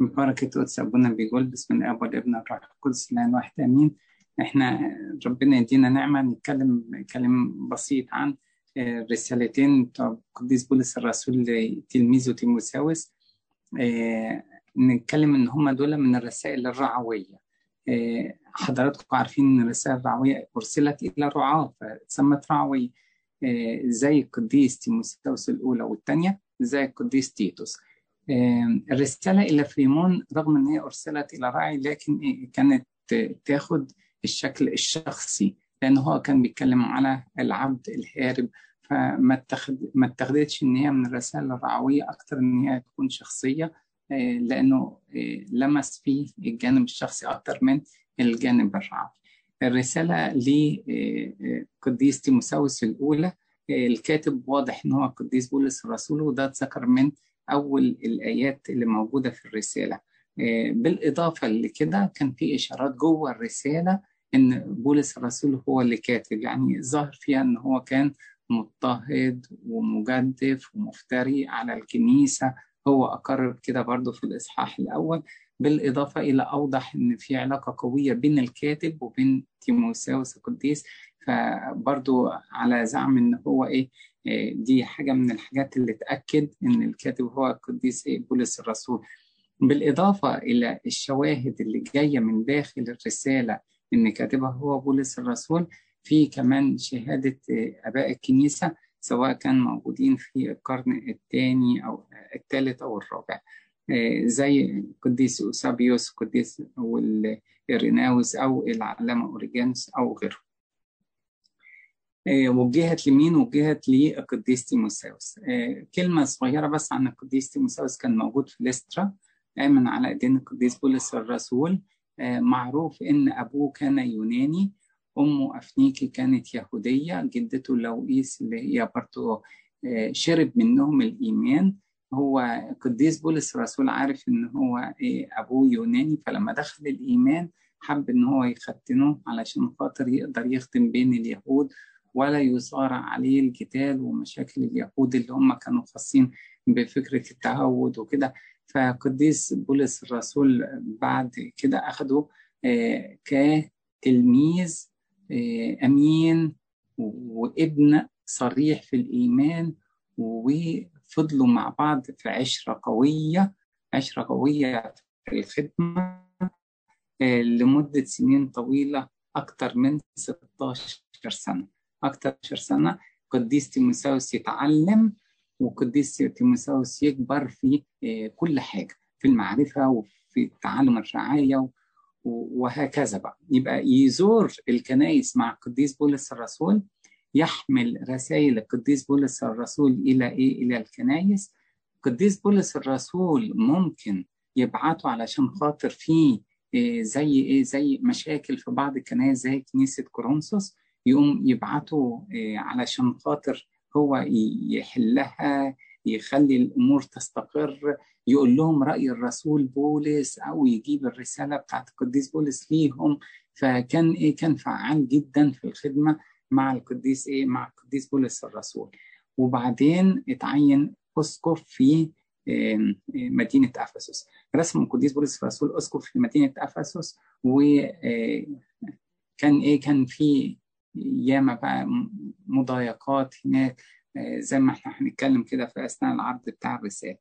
ببركة قدس أبونا بيقول بسم الله والابن الروح القدس لا الواحد آمين إحنا ربنا يدينا نعمة نتكلم كلام بسيط عن رسالتين. بتوع القديس بولس الرسول لتلميذه تيموساوس نتكلم إن هما دول من الرسائل الرعوية. حضراتكم عارفين إن الرسائل الرعوية أرسلت إلى رعاة فتسمت رعوية زي القديس تيموساوس الأولى والثانية زي القديس تيتوس. الرسالة إلى فليمون رغم أن هي أرسلت إلى راعي لكن كانت تاخد الشكل الشخصي لأن هو كان بيتكلم على العبد الهارب فما اتخذ ما اتخذتش إن هي من الرسائل الرعوية أكتر إن هي تكون شخصية لأنه لمس فيه الجانب الشخصي أكتر من الجانب الرعوي. الرسالة لقديس تيموثاوس الأولى الكاتب واضح إن هو قديس بولس الرسول وده اتذكر من أول الآيات اللي موجودة في الرسالة. بالإضافة لكده كان في إشارات جوه الرسالة إن بولس الرسول هو اللي كاتب. يعني ظهر فيها إن هو كان مضطهد ومجدف ومفتري على الكنيسة. هو أقرر كده برضو في الإصحاح الأول. بالإضافة إلى أوضح إن في علاقة قوية بين الكاتب وبين تيموساوس القديس. فبرضو على زعم إن هو إيه دي حاجة من الحاجات اللي تأكد إن الكاتب هو القديس إيه بولس الرسول. بالإضافة إلى الشواهد اللي جاية من داخل الرسالة إن كاتبها هو بولس الرسول في كمان شهادة آباء الكنيسة سواء كان موجودين في القرن الثاني أو الثالث أو الرابع. زي قديس أوسابيوس قديس والإريناوس أو العلامة أوريجانوس أو غيره وجهت لمين؟ وجهت للقديس تيموساوس كلمة صغيرة بس عن القديس تيموساوس كان موجود في ليسترا آمن على إيدين القديس بولس الرسول. معروف إن أبوه كان يوناني أمه أفنيكي كانت يهودية جدته لوئيس اللي هي برضه شرب منهم الإيمان. هو قديس بولس الرسول عارف إن هو أبوه يوناني فلما دخل الإيمان حب إن هو يختنه علشان خاطر يقدر يخدم بين اليهود ولا يصارع عليه القتال ومشاكل اليهود اللي هم كانوا خاصين بفكرة التهود وكده. فقديس بولس الرسول بعد كده أخده كتلميذ أمين وابن صريح في الإيمان وفضلوا مع بعض في عشرة قوية عشرة قوية في الخدمة لمدة سنين طويلة أكثر من 16 سنة. أكثر من سنة قديس تيموساوس يتعلم وقديس تيموساوس يكبر في كل حاجة في المعرفة وفي تعلم الرعاية وهكذا بقى. يبقى يزور الكنائس مع القديس بولس الرسول يحمل رسائل القديس بولس الرسول إلى إيه؟ إلى الكنائس. القديس بولس الرسول ممكن يبعته علشان خاطر فيه إيه زي إيه؟ زي مشاكل في بعض الكنائس زي كنيسة كورنثوس. يقوم يبعته إيه علشان خاطر هو يحلها يخلي الأمور تستقر يقول لهم رأي الرسول بولس أو يجيب الرسالة بتاعت القديس بولس ليهم. فكان إيه كان فعال جدا في الخدمة مع القديس إيه مع القديس بولس الرسول. وبعدين اتعين اسقف في مدينة أفسس. رسم القديس بولس الرسول اسقف في مدينة أفسس وكان إيه كان في ياما بقى مضايقات هناك زي ما إحنا هنتكلم كده في أثناء العرض بتاع الرسالة.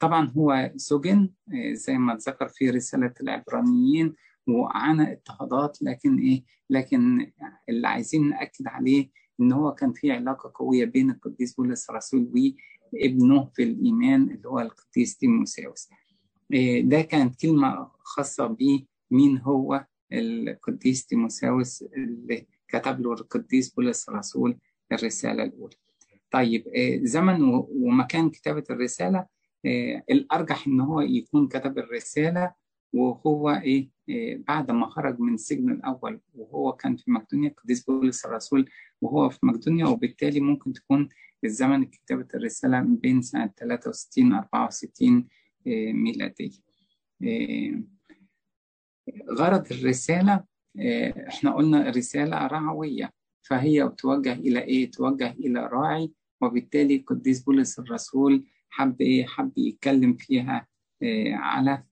طبعا هو سجن زي ما اتذكر في رسالة العبرانيين وعانى اضطهادات لكن إيه؟ لكن اللي عايزين نأكد عليه إن هو كان في علاقة قوية بين القديس بولس الرسول وابنه في الإيمان اللي هو القديس تيموساوس. ده كانت كلمة خاصة بمين هو؟ القديس تيموساوس اللي كتب له القديس بولس الرسول الرسالة الأولى طيب زمن ومكان كتابة الرسالة الأرجح إن هو يكون كتب الرسالة وهو إيه بعد ما خرج من السجن الأول وهو كان في مقدونيا القديس بولس الرسول وهو في مقدونيا وبالتالي ممكن تكون الزمن كتابة الرسالة بين سنة 63 64 ميلادية غرض الرسالة إحنا قلنا رسالة رعوية. فهي توجه إلى إيه؟ توجه إلى راعي وبالتالي القديس بولس الرسول حب إيه؟ حب يتكلم فيها على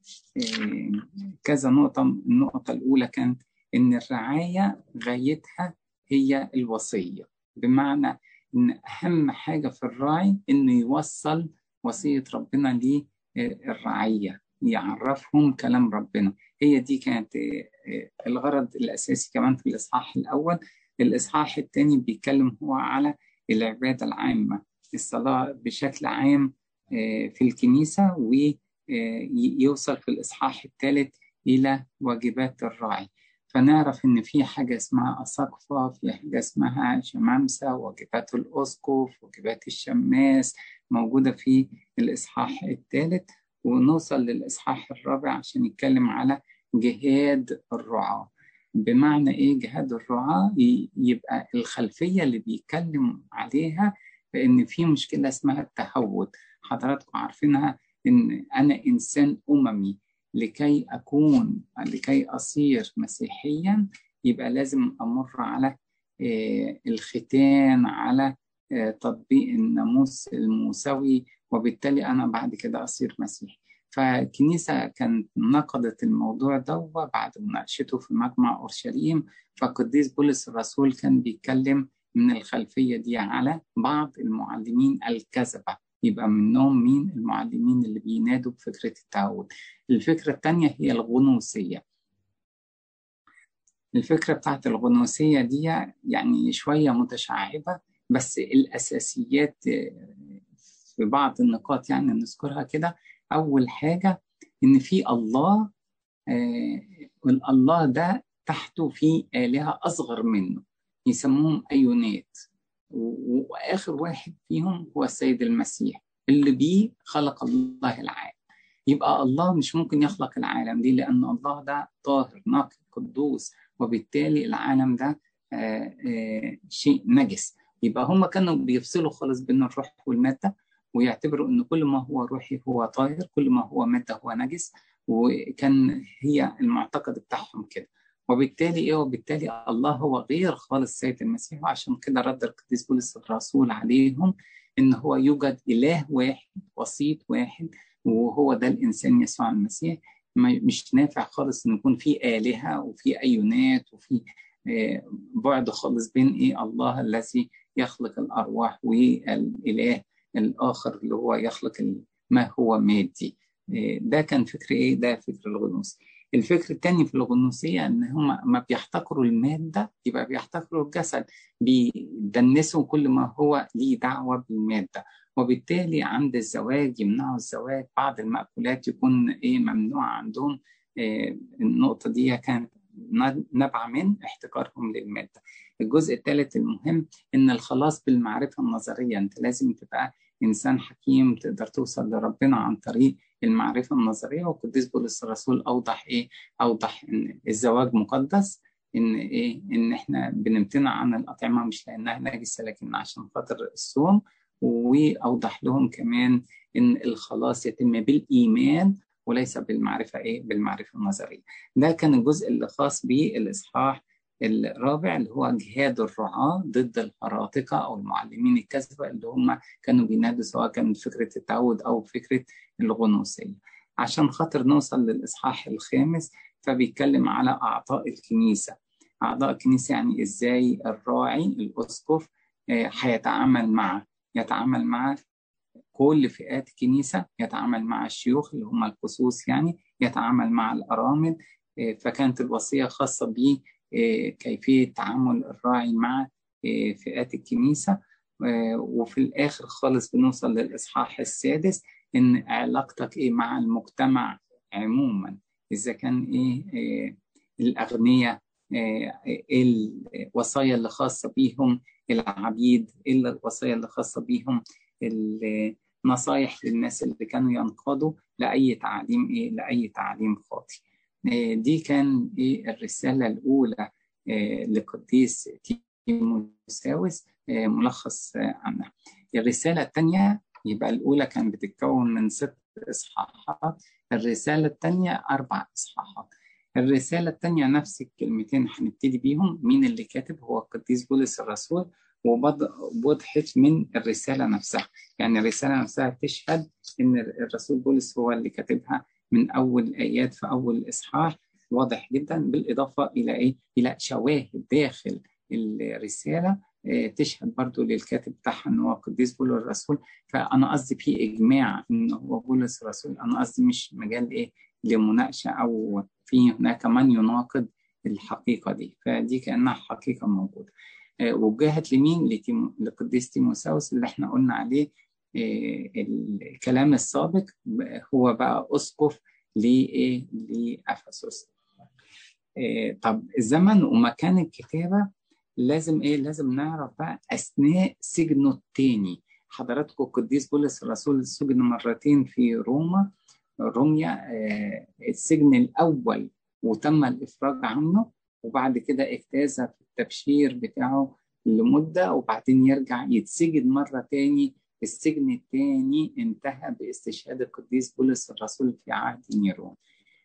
كذا نقطة. النقطة الأولى كانت إن الرعاية غايتها هي الوصية. بمعنى إن أهم حاجة في الراعي إنه يوصل وصية ربنا للرعية يعرفهم كلام ربنا. هي دي كانت الغرض الأساسي كمان في الإصحاح الأول. الإصحاح الثاني بيتكلم هو على العبادة العامة الصلاة بشكل عام في الكنيسة ويوصل في الإصحاح الثالث إلى واجبات الراعي. فنعرف إن في حاجة اسمها أساقفة في حاجة اسمها شمامسة واجبات الأسقف واجبات الشماس موجودة في الإصحاح الثالث ونوصل للإصحاح الرابع عشان يتكلم على جهاد الرعاة. بمعنى إيه جهاد الرعاة؟ يبقى الخلفية اللي بيتكلم عليها بأن في مشكلة اسمها التهود حضراتكم عارفينها إن أنا إنسان أممي. لكي أكون لكي أصير مسيحيا يبقى لازم أمر على الختان على تطبيق الناموس الموسوي وبالتالي أنا بعد كده أصير مسيحي. فالكنيسة كانت نقدت الموضوع ده بعد مناقشته في مجمع أورشليم فالقديس بولس الرسول كان بيتكلم من الخلفية دي على بعض المعلمين الكذبة. يبقى منهم مين؟ المعلمين اللي بينادوا بفكرة التعود. الفكرة الثانية هي الغنوسية. الفكرة بتاعت الغنوسية دي يعني شوية متشعبة بس الأساسيات في بعض النقاط يعني نذكرها كده. أول حاجة إن في الله آه الله ده تحته في آلهة أصغر منه يسموهم أيونات. وآخر واحد فيهم هو السيد المسيح اللي بيه خلق الله العالم. يبقى الله مش ممكن يخلق العالم دي لأن الله ده طاهر نقي قدوس وبالتالي العالم ده آه آه شيء نجس. يبقى هم كانوا بيفصلوا خالص بين الروح والمادة ويعتبروا إن كل ما هو روحي هو طاهر كل ما هو مادة هو نجس وكان هي المعتقد بتاعهم كده. وبالتالي إيه؟ وبالتالي الله هو غير خالص سيد المسيح وعشان كده رد القديس بولس الرسول عليهم إن هو يوجد إله واحد وسيط واحد وهو ده الإنسان يسوع المسيح. مش نافع خالص إن يكون في آلهة وفي أيونات وفي بعد خالص بين إيه؟ الله الذي يخلق الأرواح والإله الآخر اللي هو يخلق ما هو مادي. ده كان فكر إيه؟ ده فكر الغنوص الفكر الثاني في الغنوصية إن هم ما بيحتقروا المادة يبقى بيحتقروا الجسد بيدنسوا كل ما هو ليه دعوة بالمادة. وبالتالي عند الزواج يمنعوا الزواج بعض المأكولات يكون إيه ممنوع عندهم. إيه النقطة دي كانت نبع من احتكارهم للمادة. الجزء الثالث المهم إن الخلاص بالمعرفة النظرية. أنت لازم تبقى إنسان حكيم تقدر توصل لربنا عن طريق المعرفة النظرية والقديس بولس الرسول أوضح إيه؟ أوضح إن الزواج مقدس إن إيه؟ إن إحنا بنمتنع عن الأطعمة مش لأنها نجسة لكن عشان خاطر الصوم وأوضح لهم كمان إن الخلاص يتم بالإيمان وليس بالمعرفة إيه؟ بالمعرفة النظرية. ده كان الجزء اللي خاص بالإصحاح الرابع اللي هو جهاد الرعاة ضد الهراطقة أو المعلمين الكذبة اللي هم كانوا بينادوا سواء كان فكرة التعود أو فكرة الغنوصية. عشان خاطر نوصل للإصحاح الخامس فبيتكلم على أعضاء الكنيسة. أعضاء الكنيسة يعني إزاي الراعي الأسقف هيتعامل مع يتعامل مع كل فئات الكنيسة يتعامل مع الشيوخ اللي هم الخصوص يعني يتعامل مع الأرامل. فكانت الوصية خاصة ب كيفية تعامل الراعي مع فئات الكنيسة. وفي الآخر خالص بنوصل للإصحاح السادس إن علاقتك إيه مع المجتمع عموما. إذا كان إيه الأغنياء إيه الوصايا اللي خاصة بيهم العبيد إيه الوصايا اللي خاصة بيهم النصايح للناس اللي كانوا ينقادوا لأي تعليم إيه لأي تعليم خاطئ دي كان إيه الرسالة الأولى لقديس تيموساوس ملخص عنها. الرسالة الثانية يبقى الأولى كان بتتكون من ست إصحاحات الرسالة الثانية أربع إصحاحات. الرسالة الثانية نفس الكلمتين هنبتدي بيهم مين اللي كاتب؟ هو القديس بولس الرسول ووضحت من الرسالة نفسها. يعني الرسالة نفسها تشهد إن الرسول بولس هو اللي كاتبها من أول آيات في أول إصحاح واضح جدا بالإضافة إلى إيه؟ إلى شواهد داخل الرسالة. تشهد برضو للكاتب بتاعها إن هو قديس بولس الرسول. فأنا قصدي في إجماع إن هو بولس الرسول. أنا قصدي مش مجال إيه؟ لمناقشة أو في هناك من يناقض الحقيقة دي. فدي كأنها حقيقة موجودة. وجهت لمين؟ لقديس تيموساوس اللي إحنا قلنا عليه الكلام السابق هو بقى أسقف لإيه؟ لأفسس. طب الزمن ومكان الكتابة لازم إيه؟ لازم نعرف بقى أثناء سجنه الثاني حضراتكم القديس بولس الرسول سجن مرتين في روما روميا آه السجن الأول وتم الإفراج عنه وبعد كده اجتاز في التبشير بتاعه لمدة وبعدين يرجع يتسجن مرة تاني السجن الثاني انتهى باستشهاد القديس بولس الرسول في عهد نيرون.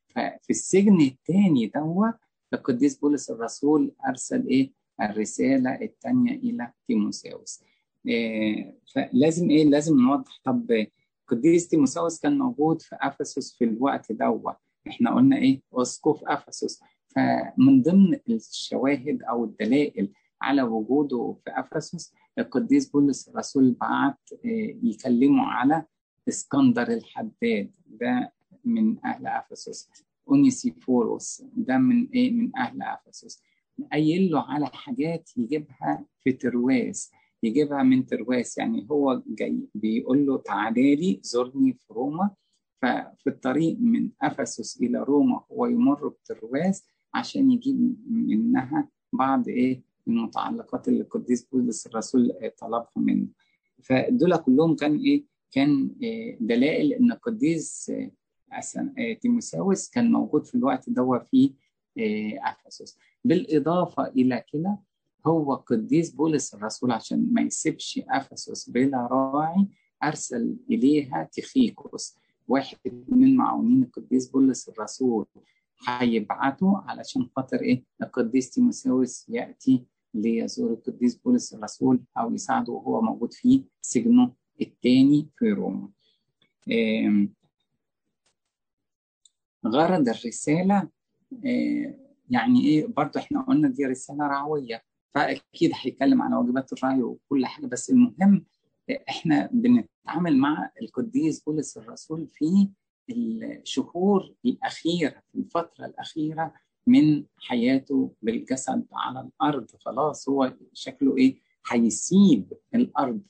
ففي السجن الثاني دوت القديس بولس الرسول أرسل إيه؟ الرسالة الثانية إلى تيموساوس. إيه فلازم إيه؟ لازم نوضح. طب قديس تيموساوس كان موجود في أفسس في الوقت دوت. إحنا قلنا إيه؟ أسقف أفسس. فمن ضمن الشواهد أو الدلائل على وجوده في أفسس. القديس بولس الرسول بعت إيه يكلمه على إسكندر الحداد. ده من أهل أفسس. أونيسيفوروس ده من إيه؟ من أهل أفسس. قايل له على حاجات يجيبها في ترواس يجيبها من ترواس. يعني هو جاي بيقول له تعالى لي زورني في روما ففي الطريق من أفسس إلى روما هو يمر بترواس عشان يجيب منها بعض إيه؟ المتعلقات اللي القديس بولس الرسول طلبها منه. فدول كلهم كان إيه؟ كان إيه دلائل إن القديس إيه تيموساوس كان موجود في الوقت ده في أفسس. بالإضافة إلى كده هو قديس بولس الرسول عشان ما يسيبش أفسس بلا راعي أرسل إليها تيخيكوس واحد من معاونين القديس بولس الرسول هيبعته علشان خاطر إيه؟ القديس تيموساوس يأتي ليزور القديس بولس الرسول أو يساعده وهو موجود في سجنه الثاني في روما. إيه غرض الرسالة إيه يعني إيه برضه إحنا قلنا دي رسالة رعوية فأكيد هيتكلم عن واجبات الرعي وكل حاجة بس المهم إحنا بنتعامل مع القديس بولس الرسول في الشهور الأخيرة في الفترة الأخيرة من حياته بالجسد على الأرض. خلاص هو شكله إيه؟ هيسيب الأرض.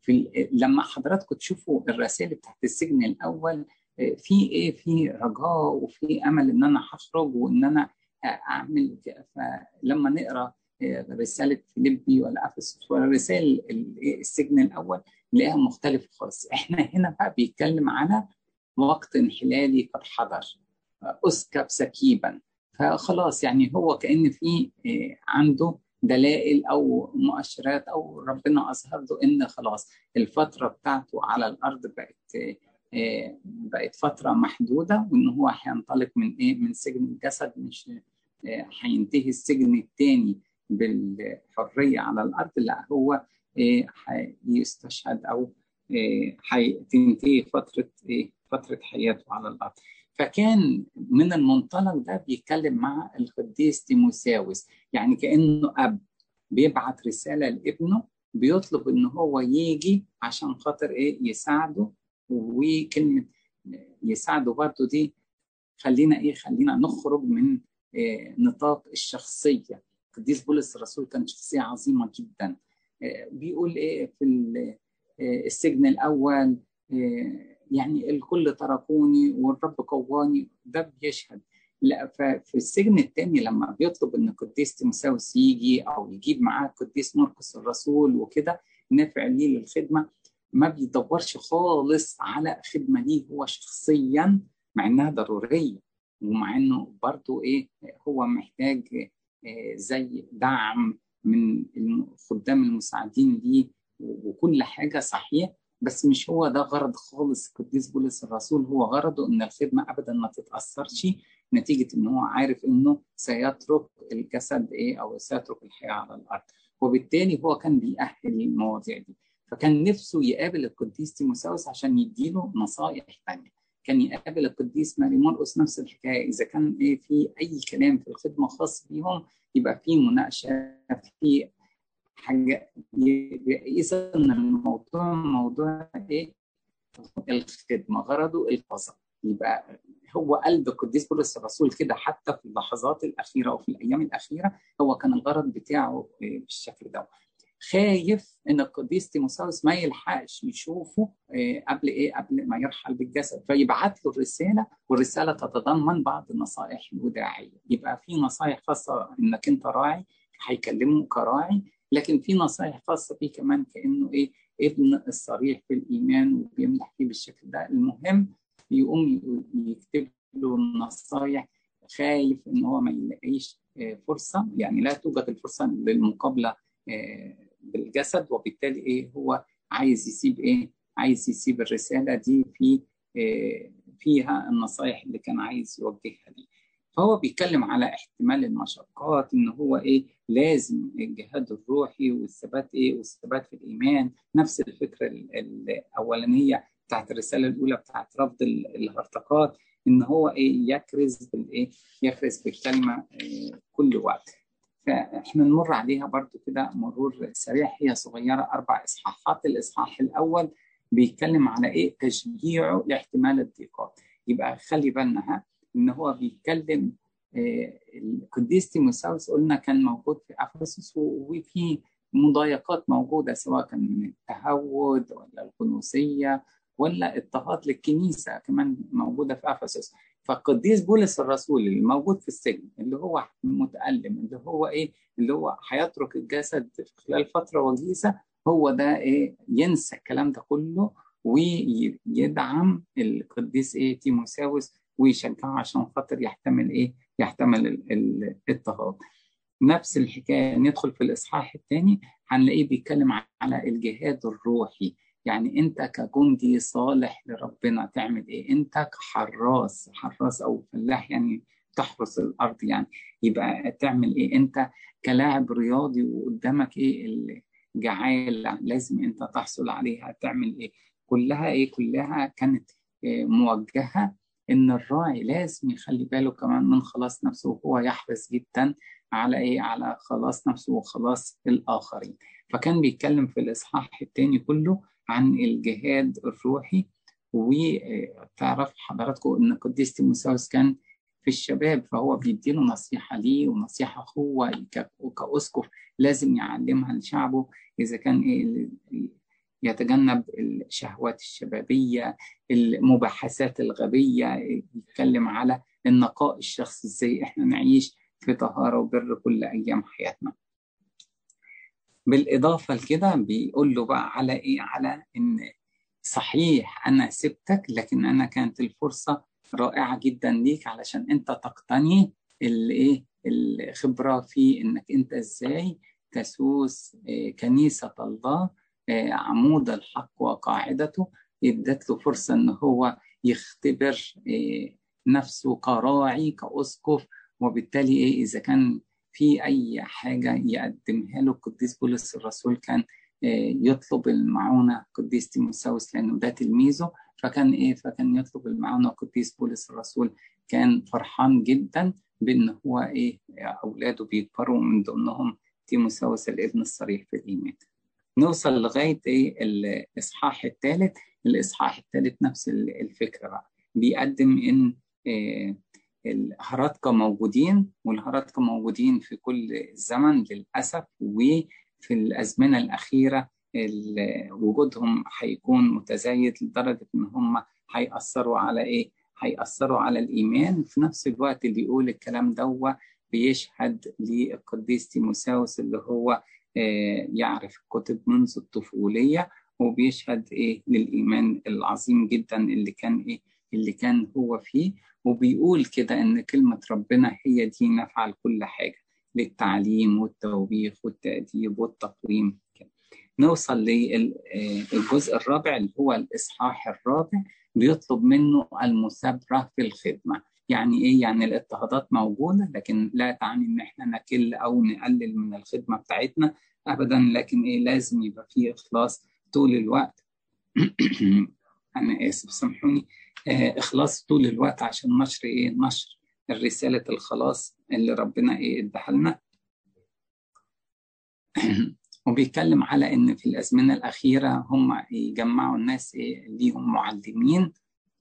في لما حضراتكم تشوفوا الرسائل بتاعت السجن الأول في إيه؟ في رجاء وفي أمل إن أنا هخرج وإن أنا أعمل فلما نقرأ رسالة فيليبي ولا أفسس ولا رسائل السجن الأول نلاقيها مختلفة خالص. إحنا هنا بقى بيتكلم على وقت انحلالي قد حضر. أسكب سكيبا. فخلاص يعني هو كأن في عنده دلائل أو مؤشرات أو ربنا اظهر له إن خلاص الفترة بتاعته على الأرض بقت بقت فترة محدودة وإن هو هينطلق من إيه؟ من سجن الجسد مش هينتهي السجن الثاني بالحرية على الأرض لا هو هيستشهد أو هتنتهي فترة فترة حياته على الأرض. فكان من المنطلق ده بيتكلم مع القديس تيموساوس. يعني كأنه أب بيبعت رسالة لابنه بيطلب إن هو يجي عشان خاطر إيه؟ يساعده. وكلمة يساعده برضه دي خلينا إيه؟ خلينا نخرج من إيه نطاق الشخصية. القديس بولس الرسول كان شخصية عظيمة جدا. إيه بيقول إيه؟ في السجن الأول إيه يعني الكل تركوني والرب قواني ده بيشهد. لا ففي السجن الثاني لما بيطلب إن القديس تيموساوس يجي أو يجيب معاه القديس مرقس الرسول وكده نافع ليه للخدمة ما بيدورش خالص على خدمة ليه هو شخصيا مع إنها ضرورية. ومع إنه برضه إيه هو محتاج إيه زي دعم من الخدام المساعدين ليه وكل حاجة صحيح. بس مش هو ده غرض خالص القديس بولس الرسول. هو غرضه إن الخدمة ابدا ما تتأثرش نتيجة إن هو عارف إنه سيترك الجسد إيه أو سيترك الحياة على الأرض. وبالتالي هو كان بيأهل المواضيع دي. فكان نفسه يقابل القديس تيموساوس عشان يديله نصائح ثانية كان يقابل القديس ماري مرقس نفس الحكاية. إذا كان إيه في أي كلام في الخدمة خاص بيهم يبقى في مناقشة في حاجة اذا الموضوع موضوع إيه؟ الخدمة غرضه الفصل. يبقى هو قلب القديس بولس الرسول كده حتى في اللحظات الأخيرة وفي الأيام الأخيرة هو كان الغرض بتاعه بالشكل ده. خايف إن القديس تيموساوس ما يلحقش يشوفه قبل إيه؟ قبل ما يرحل بالجسد. فيبعت له الرسالة والرسالة تتضمن بعض النصائح الوداعية. يبقى في نصائح خاصة إنك أنت راعي هيكلمه كراعي. لكن في نصائح خاصة فيه كمان كأنه إيه ابن الصريح في الإيمان وبيمدح فيه بالشكل ده. المهم يقوم يكتب له النصائح خايف إن هو ما يلاقيش فرصة. يعني لا توجد الفرصة للمقابلة بالجسد. وبالتالي إيه هو عايز يسيب إيه عايز يسيب الرسالة دي في فيها النصائح اللي كان عايز يوجهها دي فهو بيتكلم على احتمال المشقات إن هو إيه لازم الجهاد الروحي والثبات إيه والثبات في الإيمان. نفس الفكرة الأولانية بتاعت الرسالة الأولى بتاعت رفض الهرطقات إن هو إيه يكرز بالايه يكرز بالكلمة إيه كل وقت. فإحنا نمر عليها برضو كده مرور سريع. هي صغيرة أربع إصحاحات. الإصحاح الأول بيتكلم على إيه تشجيعه لاحتمال الضيقات. يبقى خلي بالنا إن هو بيتكلم آه القديس تيموساوس قلنا كان موجود في افسس وفي مضايقات موجودة سواء كان من التهود ولا القنوسيه ولا اضطهاد للكنيسة كمان موجودة في افسس فالقديس بولس الرسول اللي موجود في السجن اللي هو متألم اللي هو إيه؟ اللي هو هيترك الجسد خلال فترة وجيزة هو ده إيه؟ ينسى الكلام ده كله ويدعم القديس إيه؟ تيموساوس ويشجعه عشان خاطر يحتمل إيه؟ يحتمل الاضطهاد نفس الحكاية ندخل في الإصحاح الثاني هنلاقيه بيتكلم على الجهاد الروحي. يعني أنت كجندي صالح لربنا تعمل إيه؟ أنت كحراس حراس أو فلاح يعني تحرس الأرض يعني. يبقى تعمل إيه؟ أنت كلاعب رياضي وقدامك إيه؟ الجعاله لازم أنت تحصل عليها تعمل إيه؟ كلها إيه؟ كلها كانت إيه موجهة إن الراعي لازم يخلي باله كمان من خلاص نفسه وهو يحرص جدا على إيه؟ على خلاص نفسه وخلاص الآخرين. فكان بيتكلم في الإصحاح الثاني كله عن الجهاد الروحي وتعرف حضراتكم إن القديس تيموساوس كان في الشباب فهو بيديله نصيحة ليه ونصيحة هو كأسقف لازم يعلمها لشعبه إذا كان إيه؟ يتجنب الشهوات الشبابية المباحثات الغبية يتكلم على النقاء الشخصي إزاي إحنا نعيش في طهارة وبر كل أيام حياتنا. بالإضافة لكده بيقول له بقى على إيه؟ على إن صحيح أنا سبتك لكن أنا كانت الفرصة رائعة جدا ليك علشان أنت تقتني الإيه؟ الخبرة في إنك أنت إزاي تسوس كنيسة الله عمود الحق وقاعدته ادت له فرصة إن هو يختبر نفسه كراعي كأسقف. وبالتالي إيه إذا كان في أي حاجة يقدمها له القديس بولس الرسول كان يطلب المعونة قديس تيموساوس لأنه ده تلميذه. فكان إيه فكان يطلب المعونة قديس بولس الرسول كان فرحان جدا بأن هو إيه أولاده بيكبروا من ضمنهم تيموساوس الابن الصريح في الإيمان. نوصل لغاية إيه؟ الإصحاح الثالث. الإصحاح الثالث نفس الفكرة بقى. بيقدم إن إيه الهرطقة موجودين والهرطقة موجودين في كل زمن للأسف وفي الأزمنة الأخيرة وجودهم هيكون متزايد لدرجة إن هم هيأثروا على إيه؟ هيأثروا على الإيمان. في نفس الوقت اللي يقول الكلام دوا بيشهد للقديس تيموساوس اللي هو يعرف الكتب منذ الطفولية وبيشهد إيه للإيمان العظيم جدا اللي كان إيه اللي كان هو فيه وبيقول كده إن كلمة ربنا هي دي نفعل كل حاجة للتعليم والتوبيخ والتأديب والتقويم. نوصل للجزء الرابع اللي هو الإصحاح الرابع بيطلب منه المثابرة في الخدمة يعني إيه؟ يعني الاضطهادات موجودة لكن لا تعني إن إحنا نكل أو نقلل من الخدمة بتاعتنا ابدا لكن إيه؟ لازم يبقى فيه إخلاص طول الوقت. أنا آسف سامحوني. آه إخلاص طول الوقت عشان نشر إيه؟ نشر رساله الخلاص اللي ربنا إيه؟ اداها لنا. وبيتكلم على إن في الأزمنة الأخيرة هم يجمعوا الناس إيه؟ ليهم معلمين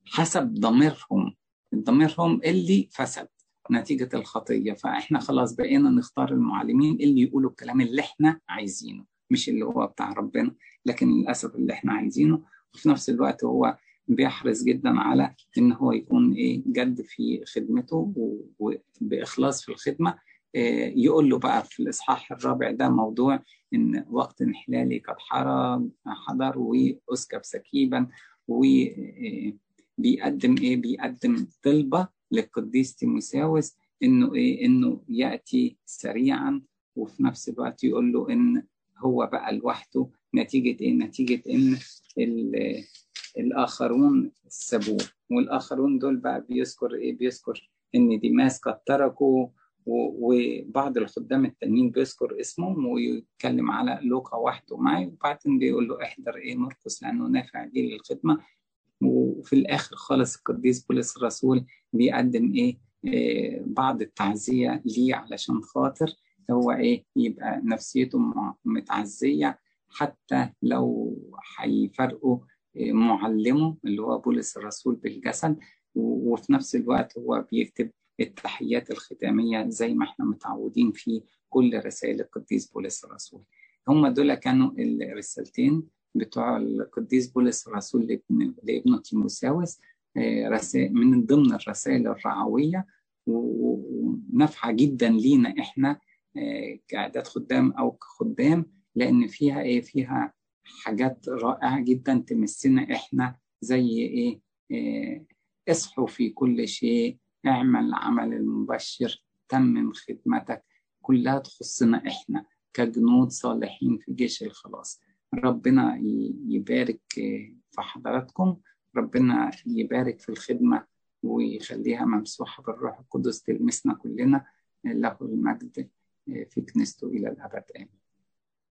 حسب ضميرهم. ضميرهم اللي فسد نتيجة الخطية. فإحنا خلاص بقينا نختار المعلمين اللي يقولوا الكلام اللي إحنا عايزينه مش اللي هو بتاع ربنا لكن للأسف اللي إحنا عايزينه. وفي نفس الوقت هو بيحرص جدا على إن هو يكون إيه جد في خدمته وبإخلاص في الخدمة. يقول له بقى في الإصحاح الرابع ده موضوع إن وقت انحلالي قد حضر وأسكب سكيبا و بيقدم إيه؟ بيقدم طلبة للقديس تيموساوس إنه إيه؟ إنه يأتي سريعا وفي نفس الوقت يقول له إن هو بقى لوحده. نتيجة إيه؟ نتيجة إن الآخرون سابوه. والآخرون دول بقى بيذكر إيه؟ بيذكر إن ديماس قد تركوا وبعض الخدام التانيين بيذكر اسمهم ويتكلم على لوقا وحده معي. وبعدين بيقول له احضر إيه؟ مرقس لأنه نافع ليه للخدمه وفي الآخر خالص القديس بولس الرسول بيقدم إيه, إيه بعض التعزية ليه علشان خاطر هو إيه؟ يبقى نفسيته متعزية حتى لو هيفرقوا إيه معلمه اللي هو بولس الرسول بالجسد وفي نفس الوقت هو بيكتب التحيات الختامية زي ما إحنا متعودين في كل رسائل القديس بولس الرسول. هم دول كانوا الرسالتين. بتوع القديس بولس الرسول لابن لابنه تيموساوس من ضمن الرسائل الرعويه ونافعه جدا لينا إحنا كاعداد خدام أو كخدام لأن فيها إيه فيها حاجات رائعه جدا تمسنا إحنا زي إيه, إيه اصحوا في كل شيء اعمل عمل المبشر تمم خدمتك كلها تخصنا إحنا كجنود صالحين في جيش الخلاص ربنا يبارك في حضراتكم ربنا يبارك في الخدمة ويخليها ممسوحة بالروح القدس تلمسنا كلنا له المجد في كنيسته إلى الأبد. آمين.